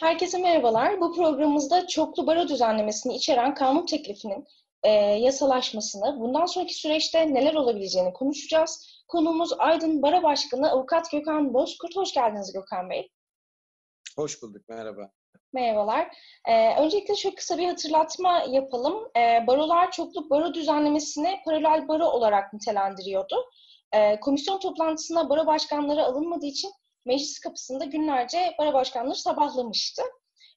Herkese merhabalar. Bu programımızda çoklu baro düzenlemesini içeren kanun teklifinin e, yasalaşmasını, bundan sonraki süreçte neler olabileceğini konuşacağız. Konuğumuz Aydın Bara Başkanı Avukat Gökhan Bozkurt. Hoş geldiniz Gökhan Bey. Hoş bulduk, merhaba. Merhabalar. Ee, öncelikle şöyle kısa bir hatırlatma yapalım. Ee, barolar çoklu baro düzenlemesini paralel baro olarak nitelendiriyordu. Ee, komisyon toplantısına baro başkanları alınmadığı için meclis kapısında günlerce baro başkanları sabahlamıştı.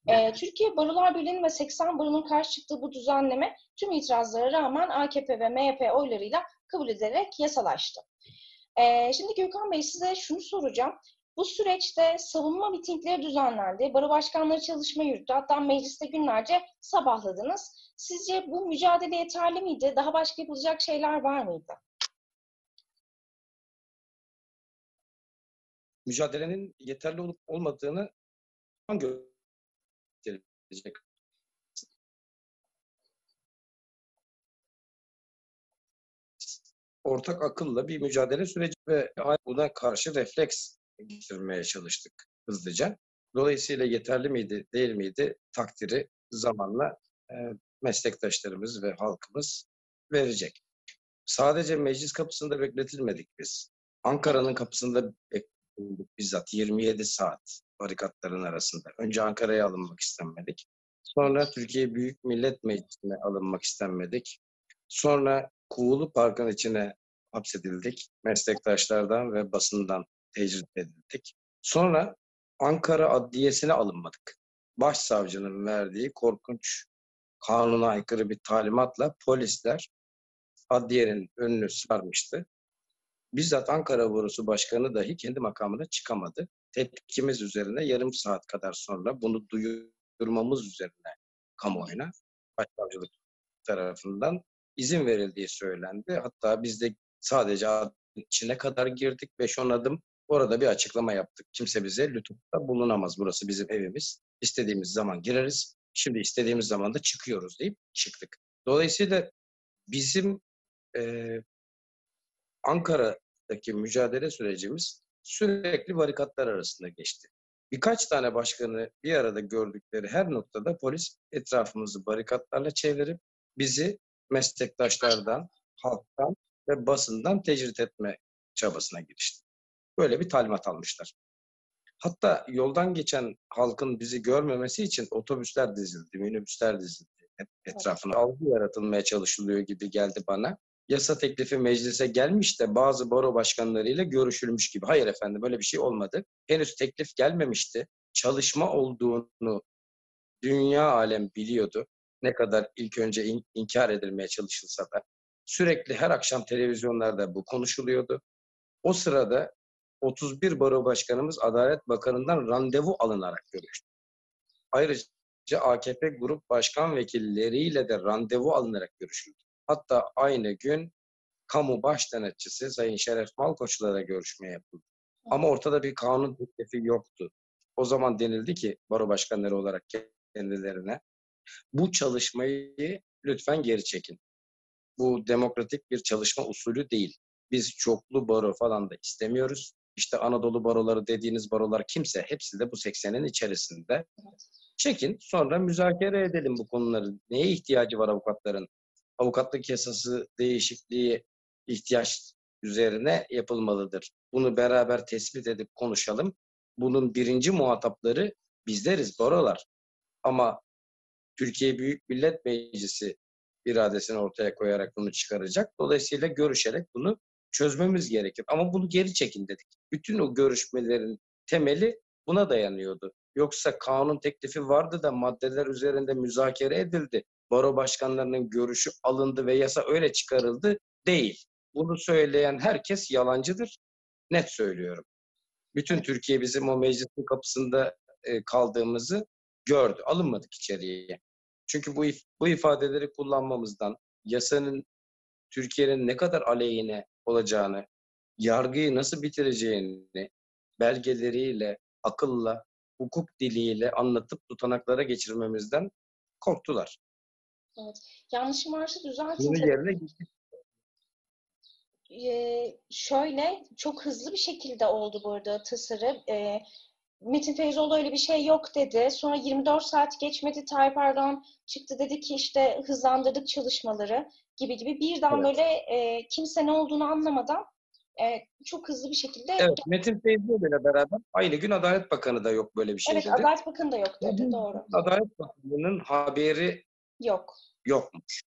Ee, Türkiye Barolar Birliği'nin ve 80 baronun karşı çıktığı bu düzenleme tüm itirazlara rağmen AKP ve MHP oylarıyla kabul edilerek yasalaştı. Ee, şimdi Gökhan Bey size şunu soracağım. Bu süreçte savunma mitingleri düzenlendi. Baro başkanları çalışma yürüttü. Hatta mecliste günlerce sabahladınız. Sizce bu mücadele yeterli miydi? Daha başka yapılacak şeyler var mıydı? Mücadelenin yeterli olup olmadığını gösterecek. Ortak akılla bir mücadele süreci ve buna karşı refleks getirmeye çalıştık hızlıca. Dolayısıyla yeterli miydi, değil miydi takdiri zamanla e, meslektaşlarımız ve halkımız verecek. Sadece meclis kapısında bekletilmedik biz. Ankara'nın kapısında bekletildik bizzat 27 saat barikatların arasında. Önce Ankara'ya alınmak istenmedik. Sonra Türkiye Büyük Millet Meclisi'ne alınmak istenmedik. Sonra Kuğulu Park'ın içine hapsedildik. Meslektaşlardan ve basından tecrit edildik. Sonra Ankara Adliyesi'ne alınmadık. Başsavcının verdiği korkunç kanuna aykırı bir talimatla polisler adliyenin önünü sarmıştı. Bizzat Ankara Barosu Başkanı dahi kendi makamına çıkamadı. Tepkimiz üzerine yarım saat kadar sonra bunu duyurmamız üzerine kamuoyuna başsavcılık tarafından izin verildiği söylendi. Hatta biz de sadece içine kadar girdik 5-10 adım Orada bir açıklama yaptık. Kimse bize lütufta bulunamaz. Burası bizim evimiz. İstediğimiz zaman gireriz. Şimdi istediğimiz zaman da çıkıyoruz deyip çıktık. Dolayısıyla bizim e, Ankara'daki mücadele sürecimiz sürekli barikatlar arasında geçti. Birkaç tane başkanı bir arada gördükleri her noktada polis etrafımızı barikatlarla çevirip bizi meslektaşlardan, halktan ve basından tecrit etme çabasına girişti. Böyle bir talimat almışlar. Hatta yoldan geçen halkın bizi görmemesi için otobüsler dizildi, minibüsler dizildi. Etrafına algı yaratılmaya çalışılıyor gibi geldi bana. Yasa teklifi meclise gelmiş de bazı baro başkanlarıyla görüşülmüş gibi. Hayır efendim böyle bir şey olmadı. Henüz teklif gelmemişti. Çalışma olduğunu dünya alem biliyordu. Ne kadar ilk önce in- inkar edilmeye çalışılsa da. Sürekli her akşam televizyonlarda bu konuşuluyordu. O sırada 31 baro başkanımız Adalet Bakanı'ndan randevu alınarak görüştü. Ayrıca AKP grup başkan vekilleriyle de randevu alınarak görüşüldü. Hatta aynı gün kamu baş denetçisi Sayın Şeref Malkoç'la da görüşme yapıldı. Ama ortada bir kanun teklifi yoktu. O zaman denildi ki baro başkanları olarak kendilerine bu çalışmayı lütfen geri çekin. Bu demokratik bir çalışma usulü değil. Biz çoklu baro falan da istemiyoruz işte Anadolu baroları dediğiniz barolar kimse hepsi de bu 80'in içerisinde. Çekin sonra müzakere edelim bu konuları. Neye ihtiyacı var avukatların? Avukatlık yasası değişikliği ihtiyaç üzerine yapılmalıdır. Bunu beraber tespit edip konuşalım. Bunun birinci muhatapları bizleriz, barolar. Ama Türkiye Büyük Millet Meclisi iradesini ortaya koyarak bunu çıkaracak. Dolayısıyla görüşerek bunu çözmemiz gerekir. Ama bunu geri çekin dedik. Bütün o görüşmelerin temeli buna dayanıyordu. Yoksa kanun teklifi vardı da maddeler üzerinde müzakere edildi. Baro başkanlarının görüşü alındı ve yasa öyle çıkarıldı değil. Bunu söyleyen herkes yalancıdır. Net söylüyorum. Bütün Türkiye bizim o meclisin kapısında e, kaldığımızı gördü. Alınmadık içeriye. Çünkü bu, bu ifadeleri kullanmamızdan, yasanın Türkiye'nin ne kadar aleyhine olacağını, yargıyı nasıl bitireceğini belgeleriyle, akılla, hukuk diliyle anlatıp tutanaklara geçirmemizden korktular. Evet. Yanlışım varsa düzeltin. Bunun yerine ee, şöyle çok hızlı bir şekilde oldu burada tasarım. Ee, Metin Feyzoğlu öyle bir şey yok dedi. Sonra 24 saat geçmedi Tayyip Erdoğan çıktı dedi ki işte hızlandırdık çalışmaları gibi gibi birden Evet. böyle e, kimse ne olduğunu anlamadan e, çok hızlı bir şekilde Evet, Metin Feyzoğlu ile beraber aynı gün Adalet Bakanı da yok böyle bir şey evet dedi. Adalet Bakanı da yok dedi doğru. Adalet Bakanı'nın haberi Yok. yokmuş.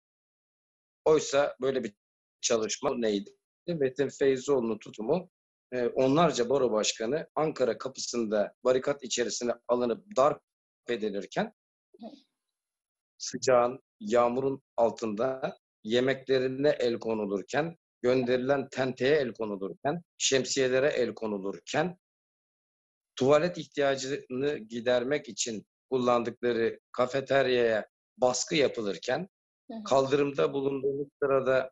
Oysa böyle bir çalışma neydi? Metin Feyzoğlu'nun tutumu e, onlarca baro başkanı Ankara kapısında barikat içerisine alınıp darp edilirken sıcağın, yağmurun altında yemeklerine el konulurken, gönderilen tenteye el konulurken, şemsiyelere el konulurken, tuvalet ihtiyacını gidermek için kullandıkları kafeteryaya baskı yapılırken, kaldırımda bulunduğumuz sırada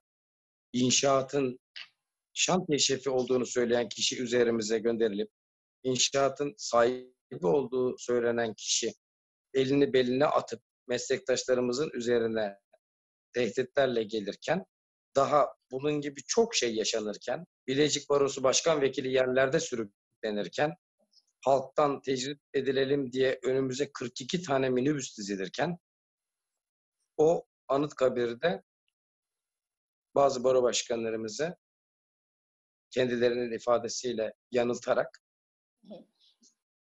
inşaatın şantiye şefi olduğunu söyleyen kişi üzerimize gönderilip, inşaatın sahibi olduğu söylenen kişi elini beline atıp meslektaşlarımızın üzerine tehditlerle gelirken, daha bunun gibi çok şey yaşanırken, Bilecik Barosu Başkan Vekili yerlerde sürüklenirken, halktan tecrit edilelim diye önümüze 42 tane minibüs dizilirken, o Anıtkabir'de bazı baro başkanlarımızı kendilerinin ifadesiyle yanıltarak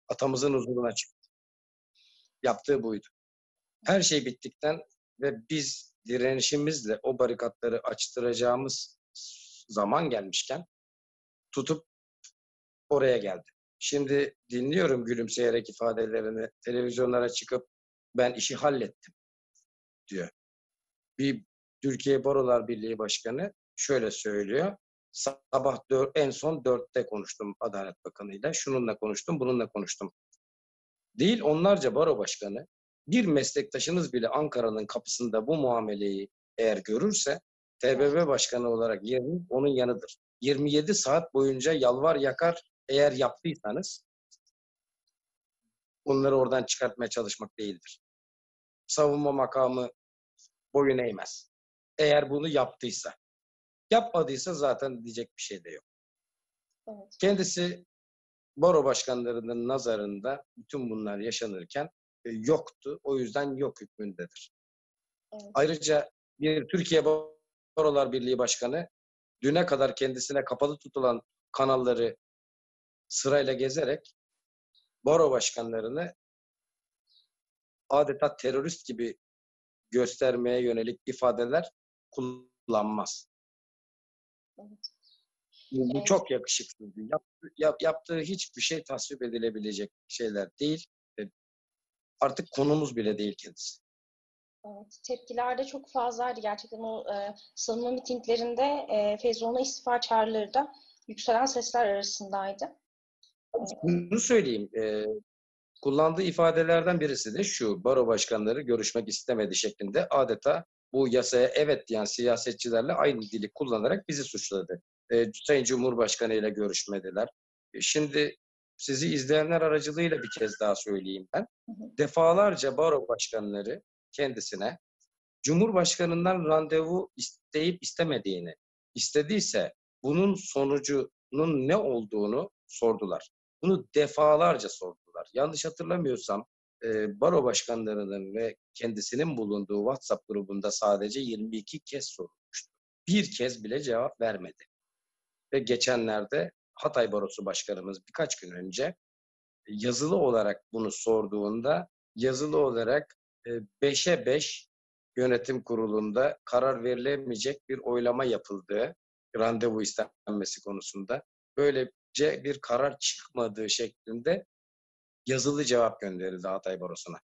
atamızın huzuruna çıktı. Yaptığı buydu. Her şey bittikten ve biz direnişimizle o barikatları açtıracağımız zaman gelmişken tutup oraya geldi. Şimdi dinliyorum gülümseyerek ifadelerini. Televizyonlara çıkıp ben işi hallettim diyor. Bir Türkiye Barolar Birliği Başkanı şöyle söylüyor. Sabah dör, en son dörtte konuştum Adalet Bakanı'yla. Şununla konuştum, bununla konuştum. Değil onlarca baro başkanı bir meslektaşınız bile Ankara'nın kapısında bu muameleyi eğer görürse TBB başkanı olarak yerin onun yanıdır. 27 saat boyunca yalvar yakar eğer yaptıysanız bunları oradan çıkartmaya çalışmak değildir. Savunma makamı boyun eğmez. Eğer bunu yaptıysa. Yapmadıysa zaten diyecek bir şey de yok. Evet. Kendisi baro başkanlarının nazarında bütün bunlar yaşanırken e, yoktu. O yüzden yok hükmündedir. Evet. Ayrıca bir Türkiye Barolar Birliği Başkanı düne kadar kendisine kapalı tutulan kanalları sırayla gezerek baro başkanlarını adeta terörist gibi göstermeye yönelik ifadeler kullanmaz. Evet. Bu, Evet. çok yakışıksızdı. Yaptığı, yap- yaptığı hiçbir şey tasvip edilebilecek şeyler değil. Artık konumuz bile değil kendisi. Evet, tepkiler de çok fazlaydı. Gerçekten o e, savunma mitinglerinde e, Feyzoğlu'na istifa çağrıları da yükselen sesler arasındaydı. Bunu söyleyeyim. e, kullandığı ifadelerden birisi de şu. Baro başkanları görüşmek istemedi şeklinde adeta bu yasaya evet diyen siyasetçilerle aynı dili kullanarak bizi suçladı. E, Sayın Cumhurbaşkanı ile görüşmediler. E, şimdi sizi izleyenler aracılığıyla bir kez daha söyleyeyim ben. Defalarca baro başkanları kendisine Cumhurbaşkanından randevu isteyip istemediğini, istediyse bunun sonucunun ne olduğunu sordular. Bunu defalarca sordular. Yanlış hatırlamıyorsam e, baro başkanlarının ve kendisinin bulunduğu WhatsApp grubunda sadece 22 kez sorulmuştu. Bir kez bile cevap vermedi. Ve geçenlerde Hatay Barosu Başkanımız birkaç gün önce yazılı olarak bunu sorduğunda yazılı olarak 5'e 5 yönetim kurulunda karar verilemeyecek bir oylama yapıldığı randevu istenmesi konusunda böylece bir karar çıkmadığı şeklinde yazılı cevap gönderildi Hatay Barosu'na.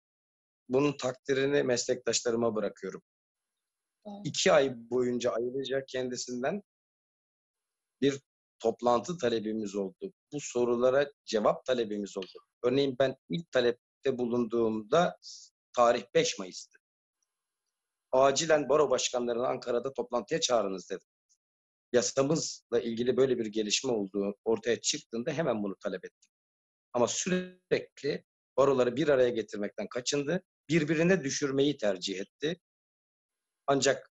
Bunun takdirini meslektaşlarıma bırakıyorum. Evet. İki ay boyunca ayrıca kendisinden bir toplantı talebimiz oldu. Bu sorulara cevap talebimiz oldu. Örneğin ben ilk talepte bulunduğumda tarih 5 Mayıs'tı. Acilen baro başkanlarını Ankara'da toplantıya çağırınız dedim. Yasamızla ilgili böyle bir gelişme olduğu ortaya çıktığında hemen bunu talep ettim. Ama sürekli baroları bir araya getirmekten kaçındı. Birbirine düşürmeyi tercih etti. Ancak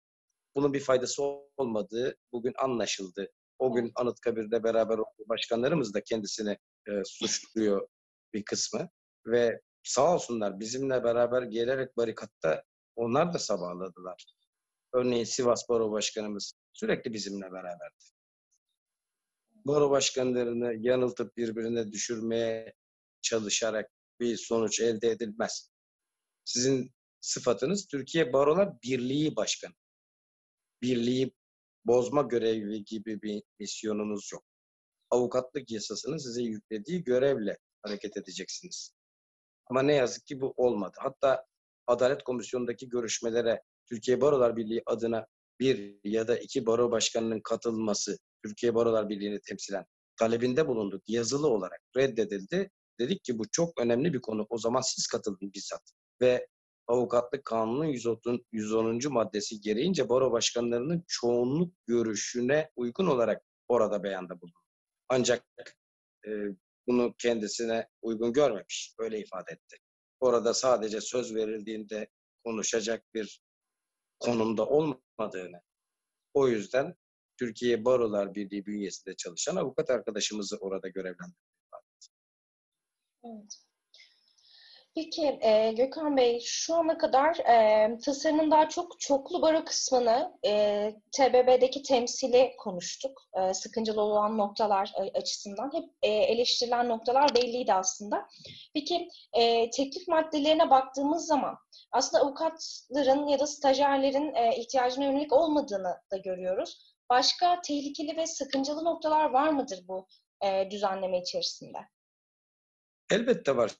bunun bir faydası olmadığı bugün anlaşıldı. O gün Anıtkabir'de beraber olduğu başkanlarımız da kendisini e, suçluyor bir kısmı ve sağ olsunlar bizimle beraber gelerek barikatta onlar da sabahladılar. Örneğin Sivas Baro Başkanımız sürekli bizimle beraberdi. Baro başkanlarını yanıltıp birbirine düşürmeye çalışarak bir sonuç elde edilmez. Sizin sıfatınız Türkiye Barolar Birliği Başkanı. Birliği bozma görevi gibi bir misyonunuz yok. Avukatlık yasasının size yüklediği görevle hareket edeceksiniz. Ama ne yazık ki bu olmadı. Hatta Adalet Komisyonu'ndaki görüşmelere Türkiye Barolar Birliği adına bir ya da iki baro başkanının katılması Türkiye Barolar Birliği'ni temsilen talebinde bulunduk. Yazılı olarak reddedildi. Dedik ki bu çok önemli bir konu. O zaman siz katılın bizzat. Ve Avukatlık Kanunu'nun 110. 110. maddesi gereğince baro başkanlarının çoğunluk görüşüne uygun olarak orada beyanda bulundu. Ancak e, bunu kendisine uygun görmemiş. Öyle ifade etti. Orada sadece söz verildiğinde konuşacak bir konumda olmadığını, o yüzden Türkiye Barolar Birliği bünyesinde çalışan avukat arkadaşımızı orada görevlendirdi. Evet. Peki e, Gökhan Bey, şu ana kadar e, tasarımın daha çok çoklu baro kısmını e, TBB'deki temsili konuştuk. E, sıkıntılı olan noktalar açısından. Hep e, eleştirilen noktalar belliydi aslında. Peki e, teklif maddelerine baktığımız zaman aslında avukatların ya da stajyerlerin e, ihtiyacına yönelik olmadığını da görüyoruz. Başka tehlikeli ve sakıncalı noktalar var mıdır bu e, düzenleme içerisinde? Elbette var.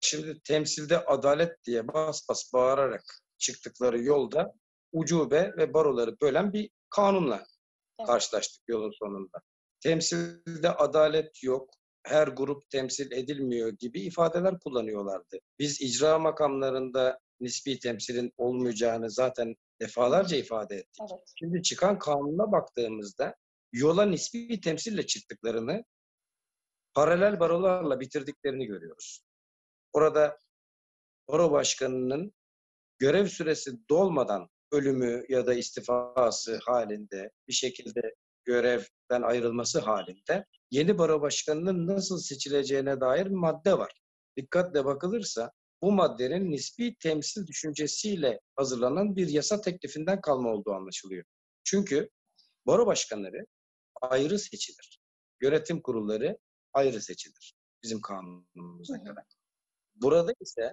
Şimdi temsilde adalet diye bas bas bağırarak çıktıkları yolda ucube ve baroları bölen bir kanunla evet. karşılaştık yolun sonunda. Temsilde adalet yok, her grup temsil edilmiyor gibi ifadeler kullanıyorlardı. Biz icra makamlarında nispi temsilin olmayacağını zaten defalarca ifade ettik. Evet. Şimdi çıkan kanuna baktığımızda yola nispi temsille çıktıklarını paralel barolarla bitirdiklerini görüyoruz. Orada baro başkanının görev süresi dolmadan ölümü ya da istifası halinde bir şekilde görevden ayrılması halinde yeni baro başkanının nasıl seçileceğine dair madde var. Dikkatle bakılırsa bu maddenin nispi temsil düşüncesiyle hazırlanan bir yasa teklifinden kalma olduğu anlaşılıyor. Çünkü baro başkanları ayrı seçilir. Yönetim kurulları ayrı seçilir. Bizim kanunumuza göre. Burada ise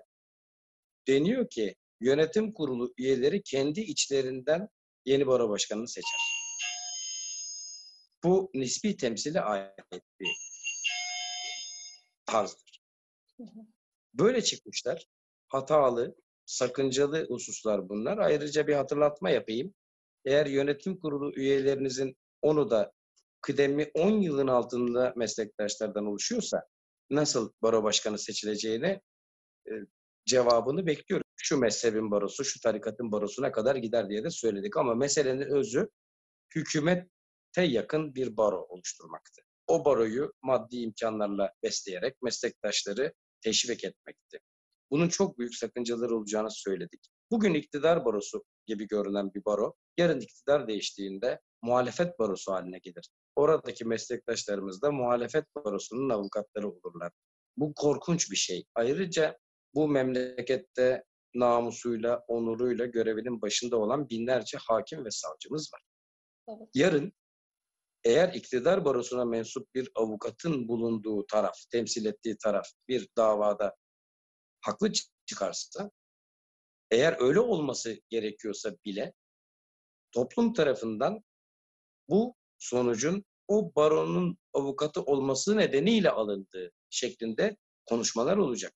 deniyor ki yönetim kurulu üyeleri kendi içlerinden yeni baro başkanını seçer. Bu nispi temsile ait bir tarzdır. Böyle çıkmışlar. Hatalı, sakıncalı hususlar bunlar. Ayrıca bir hatırlatma yapayım. Eğer yönetim kurulu üyelerinizin onu da kıdemi 10 yılın altında meslektaşlardan oluşuyorsa nasıl baro başkanı seçileceğine e, cevabını bekliyoruz. Şu mezhebin barosu, şu tarikatın barosuna kadar gider diye de söyledik. Ama meselenin özü hükümete yakın bir baro oluşturmaktı. O baroyu maddi imkanlarla besleyerek meslektaşları teşvik etmekti. Bunun çok büyük sakıncaları olacağını söyledik. Bugün iktidar barosu gibi görünen bir baro, yarın iktidar değiştiğinde muhalefet barosu haline gelir. Oradaki meslektaşlarımız da muhalefet barosunun avukatları olurlar. Bu korkunç bir şey. Ayrıca bu memlekette namusuyla, onuruyla görevinin başında olan binlerce hakim ve savcımız var. Evet. Yarın eğer iktidar barosuna mensup bir avukatın bulunduğu taraf, temsil ettiği taraf bir davada haklı çıkarsa, eğer öyle olması gerekiyorsa bile toplum tarafından bu sonucun o baronun avukatı olması nedeniyle alındığı şeklinde konuşmalar olacak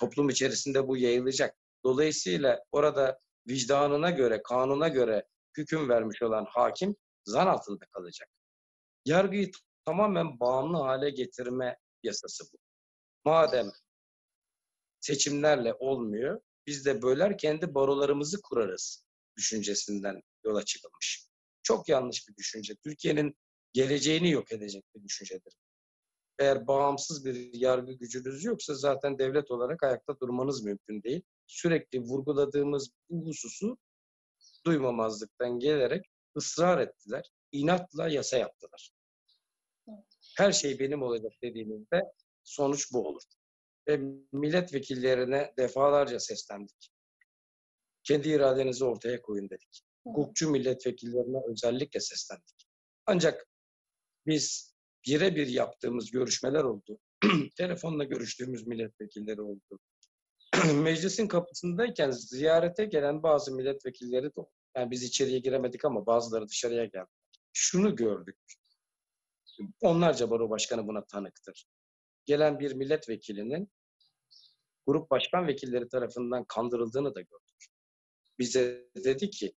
toplum içerisinde bu yayılacak. Dolayısıyla orada vicdanına göre, kanuna göre hüküm vermiş olan hakim zan altında kalacak. Yargıyı tamamen bağımlı hale getirme yasası bu. Madem seçimlerle olmuyor, biz de böler kendi barolarımızı kurarız düşüncesinden yola çıkılmış. Çok yanlış bir düşünce. Türkiye'nin geleceğini yok edecek bir düşüncedir eğer bağımsız bir yargı gücünüz yoksa zaten devlet olarak ayakta durmanız mümkün değil. Sürekli vurguladığımız bu hususu duymamazlıktan gelerek ısrar ettiler. İnatla yasa yaptılar. Her şey benim olacak dediğinizde sonuç bu olur. ve milletvekillerine defalarca seslendik. Kendi iradenizi ortaya koyun dedik. Hukukçu milletvekillerine özellikle seslendik. Ancak biz birebir yaptığımız görüşmeler oldu. Telefonla görüştüğümüz milletvekilleri oldu. Meclisin kapısındayken ziyarete gelen bazı milletvekilleri de oldu. Yani biz içeriye giremedik ama bazıları dışarıya geldi. Şunu gördük. Onlarca baro başkanı buna tanıktır. Gelen bir milletvekilinin grup başkan vekilleri tarafından kandırıldığını da gördük. Bize dedi ki,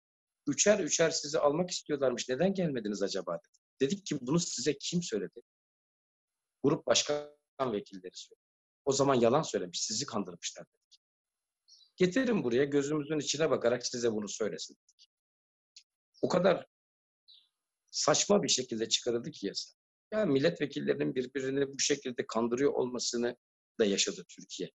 üçer üçer sizi almak istiyorlarmış. Neden gelmediniz acaba dedi. Dedik ki bunu size kim söyledi? Grup başkan vekilleri söyledi. O zaman yalan söylemiş, sizi kandırmışlar dedik. Getirin buraya gözümüzün içine bakarak size bunu söylesin dedik. O kadar saçma bir şekilde çıkarıldı ki yasa. Ya milletvekillerinin birbirini bu şekilde kandırıyor olmasını da yaşadı Türkiye.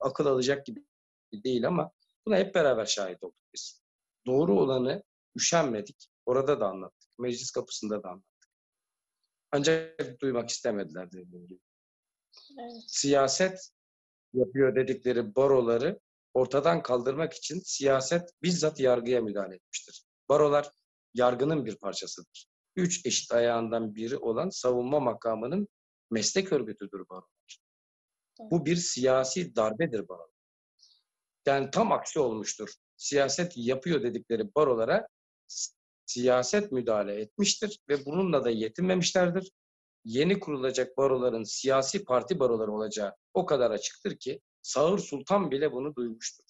Akıl alacak gibi değil ama buna hep beraber şahit olduk biz. Doğru olanı üşenmedik. Orada da anlattık. Meclis kapısında da anlattık. Ancak duymak istemediler dediğim gibi. Evet. Siyaset yapıyor dedikleri baroları ortadan kaldırmak için siyaset bizzat yargıya müdahale etmiştir. Barolar yargının bir parçasıdır. Üç eşit ayağından biri olan savunma makamının meslek örgütüdür barolar. Bu bir siyasi darbedir barolar. Yani tam aksi olmuştur. Siyaset yapıyor dedikleri barolara siyaset müdahale etmiştir ve bununla da yetinmemişlerdir. Yeni kurulacak baroların siyasi parti baroları olacağı o kadar açıktır ki Sağır Sultan bile bunu duymuştur.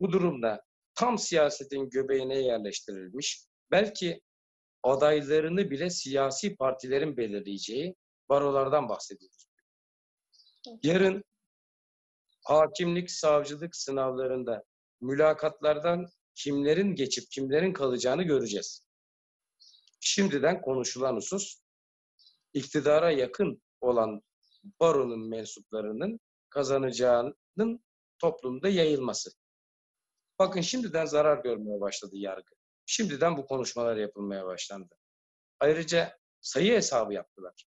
Bu durumda tam siyasetin göbeğine yerleştirilmiş, belki adaylarını bile siyasi partilerin belirleyeceği barolardan bahsediyoruz. Yarın hakimlik, savcılık sınavlarında mülakatlardan kimlerin geçip kimlerin kalacağını göreceğiz. Şimdiden konuşulan husus iktidara yakın olan baronun mensuplarının kazanacağının toplumda yayılması. Bakın şimdiden zarar görmeye başladı yargı. Şimdiden bu konuşmalar yapılmaya başlandı. Ayrıca sayı hesabı yaptılar.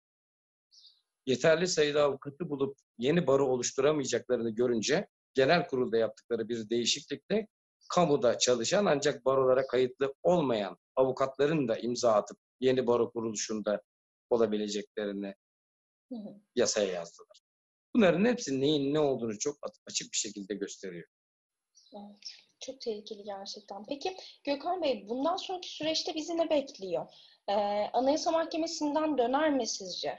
Yeterli sayıda avukatı bulup yeni baro oluşturamayacaklarını görünce genel kurulda yaptıkları bir değişiklikle kamuda çalışan ancak barolara kayıtlı olmayan avukatların da imza atıp yeni baro kuruluşunda olabileceklerini yasaya yazdılar. Bunların hepsi neyin ne olduğunu çok açık bir şekilde gösteriyor. Evet. Çok tehlikeli gerçekten. Peki Gökhan Bey bundan sonraki süreçte bizi ne bekliyor? Ee, Anayasa Mahkemesi'nden döner mi sizce?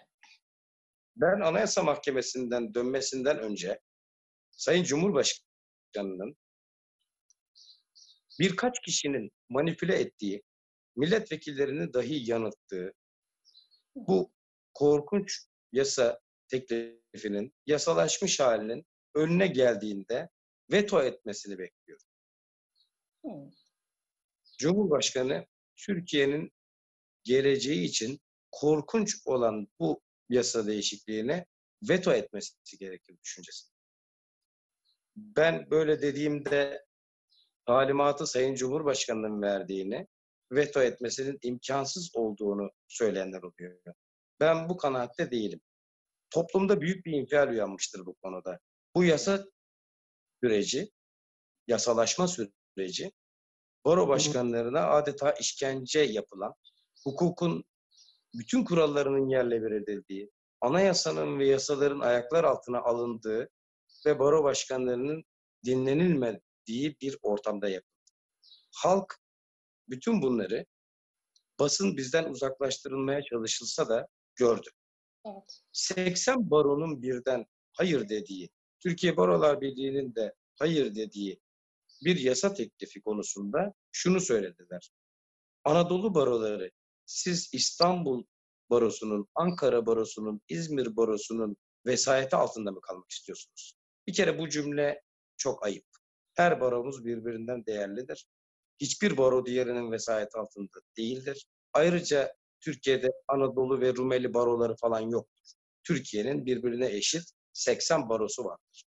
Ben Anayasa Mahkemesi'nden dönmesinden önce Sayın Cumhurbaşkanı'nın birkaç kişinin manipüle ettiği, milletvekillerini dahi yanılttığı bu korkunç yasa teklifinin yasalaşmış halinin önüne geldiğinde veto etmesini bekliyorum. Hmm. Cumhurbaşkanı Türkiye'nin geleceği için korkunç olan bu yasa değişikliğine veto etmesi gerekir düşüncesi. Ben böyle dediğimde talimatı Sayın Cumhurbaşkanı'nın verdiğini, veto etmesinin imkansız olduğunu söyleyenler oluyor. Ben bu kanaatte değilim. Toplumda büyük bir infial uyanmıştır bu konuda. Bu yasa süreci, yasalaşma süreci, baro başkanlarına adeta işkence yapılan, hukukun bütün kurallarının yerle bir edildiği, anayasanın ve yasaların ayaklar altına alındığı ve baro başkanlarının dinlenilmediği bir ortamda yapıldı. Halk bütün bunları basın bizden uzaklaştırılmaya çalışılsa da gördü. Evet. 80 baronun birden hayır dediği, Türkiye Barolar Birliği'nin de hayır dediği bir yasa teklifi konusunda şunu söylediler. Anadolu baroları siz İstanbul barosunun, Ankara barosunun, İzmir barosunun vesayeti altında mı kalmak istiyorsunuz? Bir kere bu cümle çok ayıp. Her baromuz birbirinden değerlidir. Hiçbir baro diğerinin vesayet altında değildir. Ayrıca Türkiye'de Anadolu ve Rumeli baroları falan yoktur. Türkiye'nin birbirine eşit 80 barosu vardır.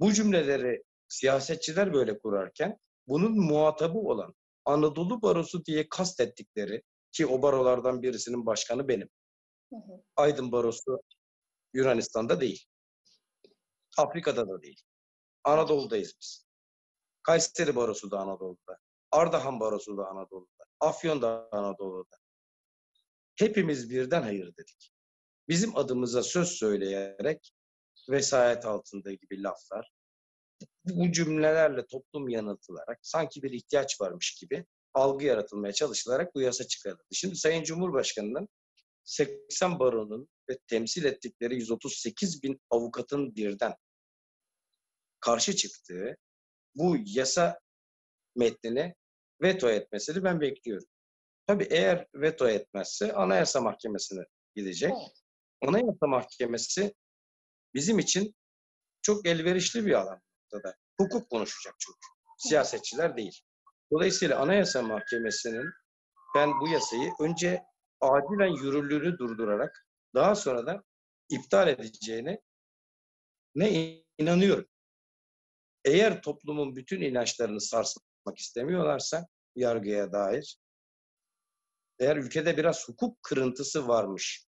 Bu cümleleri siyasetçiler böyle kurarken bunun muhatabı olan Anadolu Barosu diye kastettikleri ki o barolardan birisinin başkanı benim. Hı hı. Aydın Barosu Yunanistan'da değil. Afrika'da da değil. Anadolu'dayız biz. Kayseri Barosu da Anadolu'da. Ardahan Barosu da Anadolu'da. Afyon da Anadolu'da. Hepimiz birden hayır dedik. Bizim adımıza söz söyleyerek vesayet altında gibi laflar, bu cümlelerle toplum yanıltılarak sanki bir ihtiyaç varmış gibi algı yaratılmaya çalışılarak bu yasa çıkarıldı. Şimdi Sayın Cumhurbaşkanı'nın 80 baronun ve temsil ettikleri 138 bin avukatın birden karşı çıktığı bu yasa metnini veto etmesini ben bekliyorum. Tabii eğer veto etmezse Anayasa Mahkemesi'ne gidecek. Evet. Anayasa Mahkemesi bizim için çok elverişli bir alan noktada. Hukuk konuşacak çünkü. Siyasetçiler değil. Dolayısıyla Anayasa Mahkemesi'nin ben bu yasayı önce acilen yürürlüğünü durdurarak daha sonra da iptal edeceğine ne inanıyorum. Eğer toplumun bütün inançlarını sarsmak istemiyorlarsa yargıya dair eğer ülkede biraz hukuk kırıntısı varmış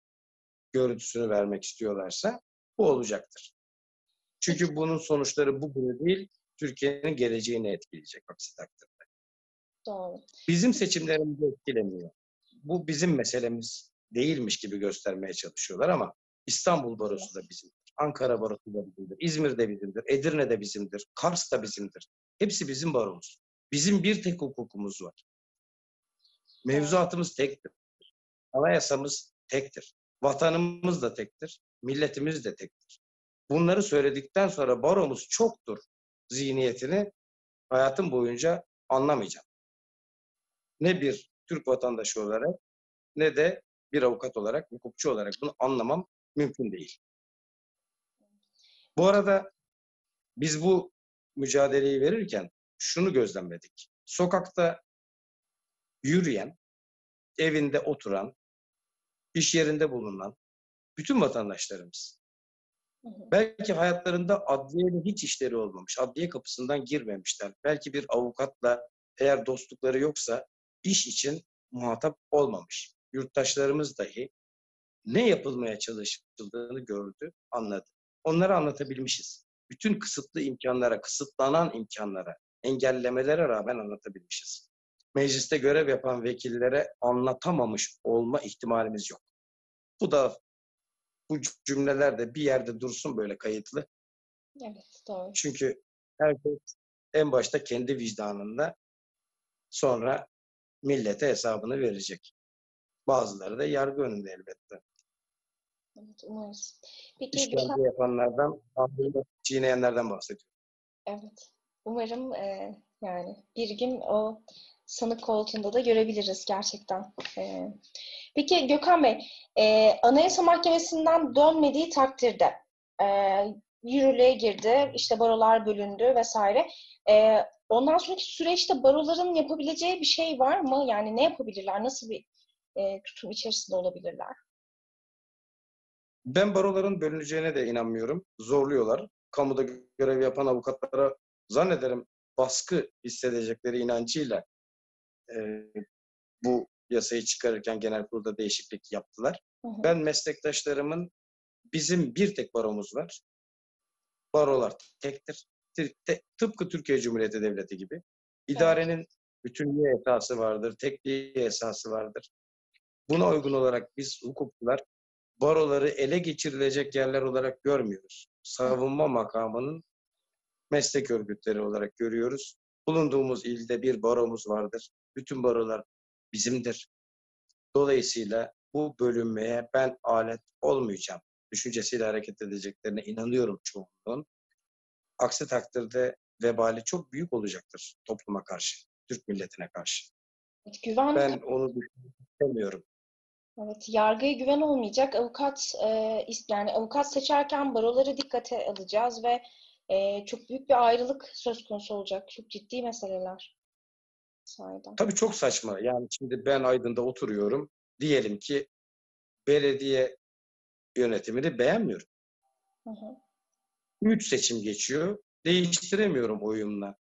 görüntüsünü vermek istiyorlarsa bu olacaktır. Çünkü bunun sonuçları bugünü değil, Türkiye'nin geleceğini etkileyecek aksi takdirde. Doğru. Bizim seçimlerimizi etkilemiyor. Bu bizim meselemiz değilmiş gibi göstermeye çalışıyorlar ama İstanbul Barosu da bizimdir. Ankara Barosu da bizimdir. İzmir de bizimdir. Edirne de bizimdir. Kars da bizimdir. Hepsi bizim baromuz. Bizim bir tek hukukumuz var. Mevzuatımız tektir. Anayasamız tektir. Vatanımız da tektir. Milletimiz de tektir. Bunları söyledikten sonra baromuz çoktur zihniyetini hayatım boyunca anlamayacağım. Ne bir Türk vatandaşı olarak ne de bir avukat olarak, hukukçu olarak bunu anlamam mümkün değil. Bu arada biz bu mücadeleyi verirken şunu gözlemledik. Sokakta yürüyen, evinde oturan, iş yerinde bulunan bütün vatandaşlarımız. Belki hayatlarında adliyeyle hiç işleri olmamış, adliye kapısından girmemişler. Belki bir avukatla eğer dostlukları yoksa iş için muhatap olmamış. Yurttaşlarımız dahi ne yapılmaya çalışıldığını gördü, anladı. Onları anlatabilmişiz. Bütün kısıtlı imkanlara, kısıtlanan imkanlara, engellemelere rağmen anlatabilmişiz. Mecliste görev yapan vekillere anlatamamış olma ihtimalimiz yok. Bu da bu cümleler de bir yerde dursun böyle kayıtlı. Evet, doğru. Çünkü herkes en başta kendi vicdanında sonra millete hesabını verecek. Bazıları da yargı önünde elbette. Evet, umarız. Peki İşkence Gökhan, yapanlardan, çiğneyenlerden bahsediyorum. evet. Umarım e, yani bir gün o sanık koltuğunda da görebiliriz gerçekten. E, peki Gökhan Bey, e, Anayasa Mahkemesi'nden dönmediği takdirde e, yürürlüğe girdi, işte barolar bölündü vesaire. E, ondan sonraki süreçte baroların yapabileceği bir şey var mı? Yani ne yapabilirler? Nasıl bir e, tutum içerisinde olabilirler? Ben baroların bölüneceğine de inanmıyorum. Zorluyorlar. Kamuda görev yapan avukatlara zannederim baskı hissedecekleri inancıyla e, bu yasayı çıkarırken genel kurulda değişiklik yaptılar. Hı hı. Ben meslektaşlarımın bizim bir tek baromuz var. Barolar tektir. Tı- te- Tıpkı Türkiye Cumhuriyeti Devleti gibi. İdarenin bütünlüğü esası vardır, tekliği esası vardır. Buna uygun olarak biz hukukçular baroları ele geçirilecek yerler olarak görmüyoruz. Savunma makamının meslek örgütleri olarak görüyoruz. Bulunduğumuz ilde bir baromuz vardır. Bütün barolar bizimdir. Dolayısıyla bu bölünmeye ben alet olmayacağım. Düşüncesiyle hareket edeceklerine inanıyorum çoğunluğun. Aksi takdirde vebali çok büyük olacaktır topluma karşı, Türk milletine karşı. Evet, güven Ben onu düşünmek istemiyorum. Evet, yargıya güven olmayacak. Avukat e, yani avukat seçerken baroları dikkate alacağız ve e, çok büyük bir ayrılık söz konusu olacak. Çok ciddi meseleler. Sahiden. Tabii çok saçma. Yani şimdi ben Aydın'da oturuyorum. Diyelim ki belediye yönetimini beğenmiyorum. Hı hı. Üç seçim geçiyor. Değiştiremiyorum oyumla.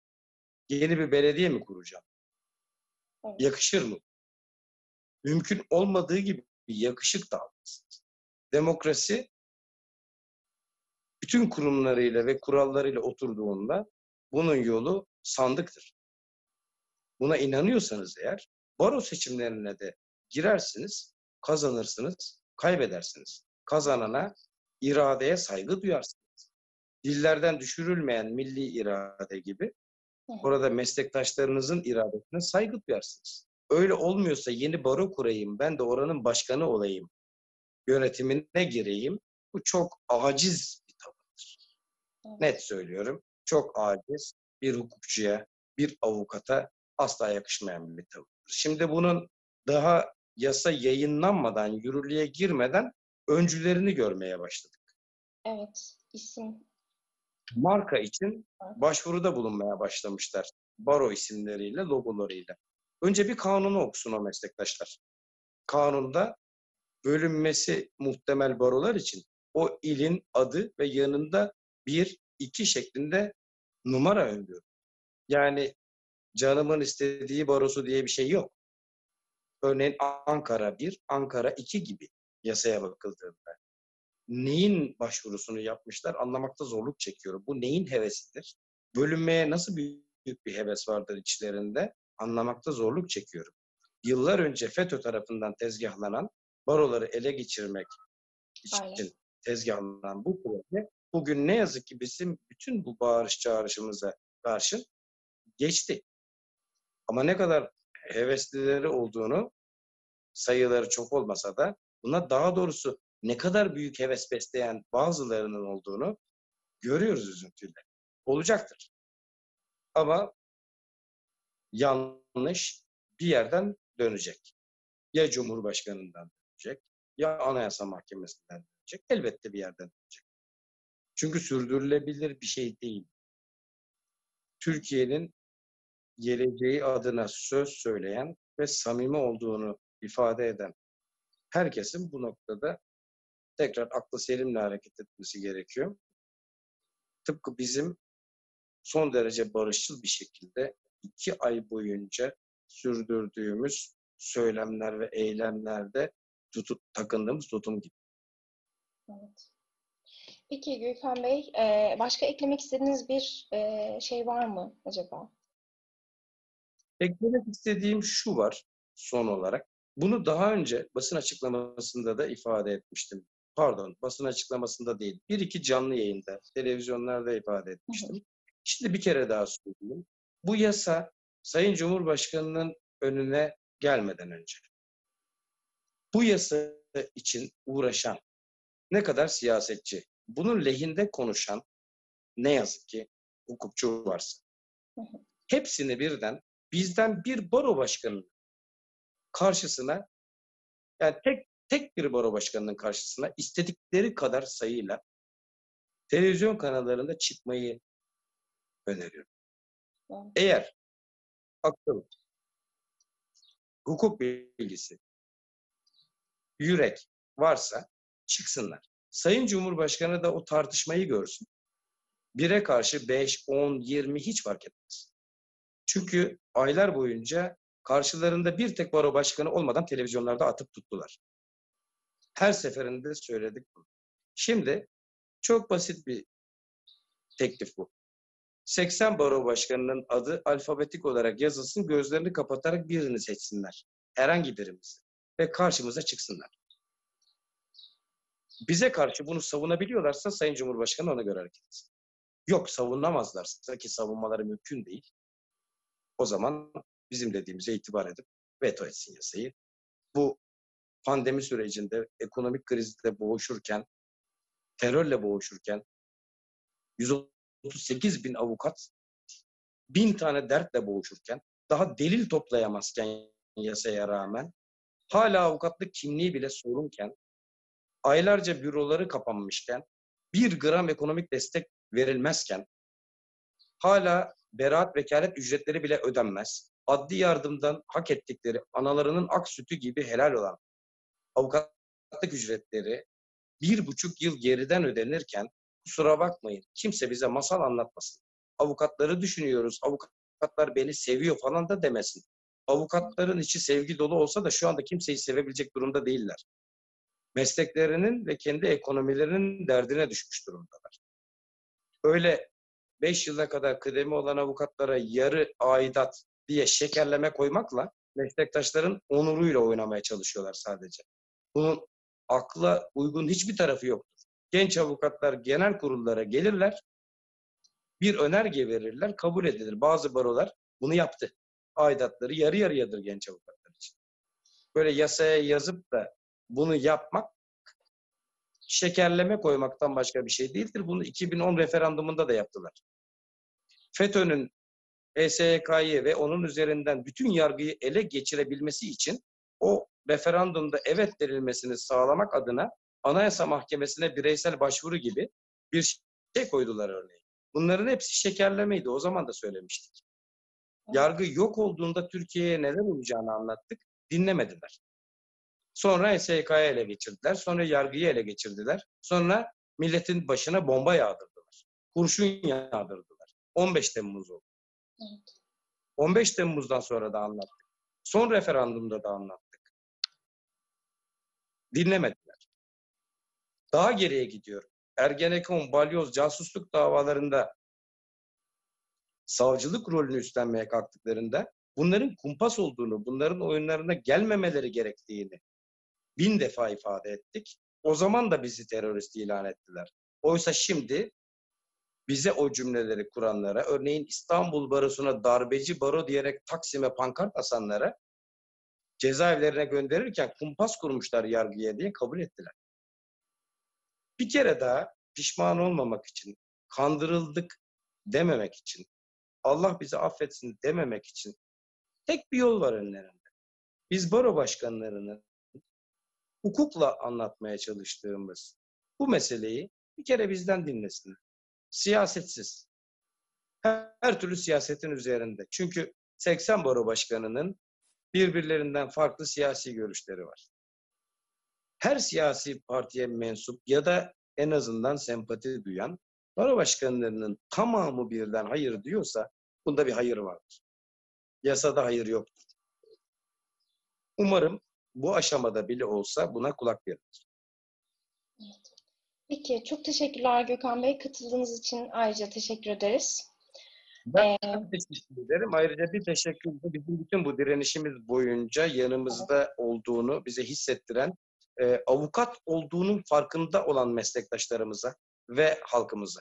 Yeni bir belediye mi kuracağım? Evet. Yakışır mı? Mümkün olmadığı gibi yakışık da almaz. Demokrasi bütün kurumlarıyla ve kurallarıyla oturduğunda bunun yolu sandıktır. Buna inanıyorsanız eğer baro seçimlerine de girersiniz, kazanırsınız, kaybedersiniz. Kazanana iradeye saygı duyarsınız. Dillerden düşürülmeyen milli irade gibi orada meslektaşlarınızın iradesine saygı duyarsınız. Öyle olmuyorsa yeni baro kurayım, ben de oranın başkanı olayım, yönetimine gireyim. Bu çok aciz bir tavırdır. Net söylüyorum. Çok aciz bir hukukçuya, bir avukata asla yakışmayan bir tavırdır. Şimdi bunun daha yasa yayınlanmadan, yürürlüğe girmeden öncülerini görmeye başladık. Evet, isim. Marka için başvuruda bulunmaya başlamışlar. Baro isimleriyle, logolarıyla. Önce bir kanunu okusun o meslektaşlar. Kanunda bölünmesi muhtemel barolar için o ilin adı ve yanında bir, iki şeklinde numara öngörü. Yani canımın istediği barosu diye bir şey yok. Örneğin Ankara 1, Ankara 2 gibi yasaya bakıldığında. Neyin başvurusunu yapmışlar anlamakta zorluk çekiyorum. Bu neyin hevesidir? Bölünmeye nasıl büyük bir heves vardır içlerinde anlamakta zorluk çekiyorum. Yıllar önce FETÖ tarafından tezgahlanan baroları ele geçirmek için Aynen. tezgahlanan bu proje bugün ne yazık ki bizim bütün bu bağırış çağrışımıza karşın geçti. Ama ne kadar heveslileri olduğunu sayıları çok olmasa da buna daha doğrusu ne kadar büyük heves besleyen bazılarının olduğunu görüyoruz üzüntüyle. Olacaktır. Ama yanlış bir yerden dönecek. Ya Cumhurbaşkanı'ndan dönecek ya Anayasa Mahkemesi'nden dönecek. Elbette bir yerden dönecek. Çünkü sürdürülebilir bir şey değil. Türkiye'nin geleceği adına söz söyleyen ve samimi olduğunu ifade eden herkesin bu noktada tekrar aklı selimle hareket etmesi gerekiyor. Tıpkı bizim son derece barışçıl bir şekilde iki ay boyunca sürdürdüğümüz söylemler ve eylemlerde tutup takındığımız tutum gibi. Evet. Peki Gülfen Bey, başka eklemek istediğiniz bir şey var mı acaba? Eklemek istediğim şu var son olarak. Bunu daha önce basın açıklamasında da ifade etmiştim. Pardon, basın açıklamasında değil. Bir iki canlı yayında, televizyonlarda ifade etmiştim. Şimdi bir kere daha söyleyeyim. Bu yasa Sayın Cumhurbaşkanı'nın önüne gelmeden önce. Bu yasa için uğraşan ne kadar siyasetçi, bunun lehinde konuşan ne yazık ki hukukçu varsa. Hepsini birden bizden bir baro başkanının karşısına yani tek tek bir baro başkanının karşısına istedikleri kadar sayıyla televizyon kanallarında çıkmayı öneriyorum. Evet. Eğer akıl, hukuk bilgisi, yürek varsa çıksınlar. Sayın Cumhurbaşkanı da o tartışmayı görsün. Bire karşı 5, 10, 20 hiç fark etmez. Çünkü aylar boyunca karşılarında bir tek baro başkanı olmadan televizyonlarda atıp tuttular. Her seferinde söyledik bunu. Şimdi çok basit bir teklif bu. 80 baro başkanının adı alfabetik olarak yazılsın, gözlerini kapatarak birini seçsinler. Herhangi birimizi. Ve karşımıza çıksınlar. Bize karşı bunu savunabiliyorlarsa Sayın Cumhurbaşkanı ona göre hareket etsin. Yok savunamazlarsa ki savunmaları mümkün değil. O zaman bizim dediğimize itibar edip veto etsin yasayı. Bu pandemi sürecinde ekonomik krizle boğuşurken, terörle boğuşurken 138 bin avukat bin tane dertle boğuşurken daha delil toplayamazken yasaya rağmen hala avukatlık kimliği bile sorunken aylarca büroları kapanmışken bir gram ekonomik destek verilmezken hala beraat vekalet ücretleri bile ödenmez. Adli yardımdan hak ettikleri analarının ak sütü gibi helal olan avukatlık ücretleri bir buçuk yıl geriden ödenirken kusura bakmayın kimse bize masal anlatmasın. Avukatları düşünüyoruz, avukatlar beni seviyor falan da demesin. Avukatların içi sevgi dolu olsa da şu anda kimseyi sevebilecek durumda değiller. Mesleklerinin ve kendi ekonomilerinin derdine düşmüş durumdalar. öyle 5 yıla kadar kıdemi olan avukatlara yarı aidat diye şekerleme koymakla meslektaşların onuruyla oynamaya çalışıyorlar sadece. Bunun akla uygun hiçbir tarafı yoktur. Genç avukatlar genel kurullara gelirler, bir önerge verirler, kabul edilir. Bazı barolar bunu yaptı. Aidatları yarı yarıyadır genç avukatlar için. Böyle yasaya yazıp da bunu yapmak şekerleme koymaktan başka bir şey değildir. Bunu 2010 referandumunda da yaptılar. FETÖ'nün HSYK'yı ve onun üzerinden bütün yargıyı ele geçirebilmesi için o referandumda evet verilmesini sağlamak adına Anayasa Mahkemesi'ne bireysel başvuru gibi bir şey koydular örneğin. Bunların hepsi şekerlemeydi. O zaman da söylemiştik. Yargı yok olduğunda Türkiye'ye neler olacağını anlattık. Dinlemediler. Sonra SYK'yı ele geçirdiler. Sonra yargıyı ele geçirdiler. Sonra milletin başına bomba yağdırdılar. Kurşun yağdırdılar. 15 Temmuz oldu. Evet. 15 Temmuz'dan sonra da anlattık. Son referandumda da anlattık. Dinlemediler. Daha geriye gidiyorum. Ergenekon, balyoz, casusluk davalarında savcılık rolünü üstlenmeye kalktıklarında bunların kumpas olduğunu, bunların oyunlarına gelmemeleri gerektiğini bin defa ifade ettik. O zaman da bizi terörist ilan ettiler. Oysa şimdi bize o cümleleri kuranlara, örneğin İstanbul Barosu'na darbeci baro diyerek Taksim'e pankart asanlara cezaevlerine gönderirken kumpas kurmuşlar yargıya diye kabul ettiler. Bir kere daha pişman olmamak için, kandırıldık dememek için, Allah bizi affetsin dememek için tek bir yol var önlerinde. Biz baro başkanlarının hukukla anlatmaya çalıştığımız bu meseleyi bir kere bizden dinlesinler. Siyasetsiz. Her, her türlü siyasetin üzerinde. Çünkü 80 baro başkanının birbirlerinden farklı siyasi görüşleri var. Her siyasi partiye mensup ya da en azından sempati duyan baro başkanlarının tamamı birden hayır diyorsa bunda bir hayır vardır. Yasada hayır yoktur. Umarım bu aşamada bile olsa buna kulak verilir. Peki, çok teşekkürler Gökhan Bey. Katıldığınız için ayrıca teşekkür ederiz. Ben Ee, teşekkür ederim. Ayrıca bir teşekkür bizim bütün bu direnişimiz boyunca yanımızda olduğunu bize hissettiren, e, avukat olduğunun farkında olan meslektaşlarımıza ve halkımıza.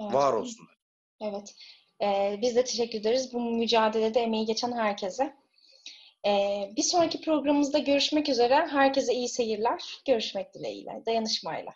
Evet. Var olsunlar. Evet. Ee, biz de teşekkür ederiz bu mücadelede emeği geçen herkese. Ee, bir sonraki programımızda görüşmek üzere. Herkese iyi seyirler. Görüşmek dileğiyle. Dayanışmayla.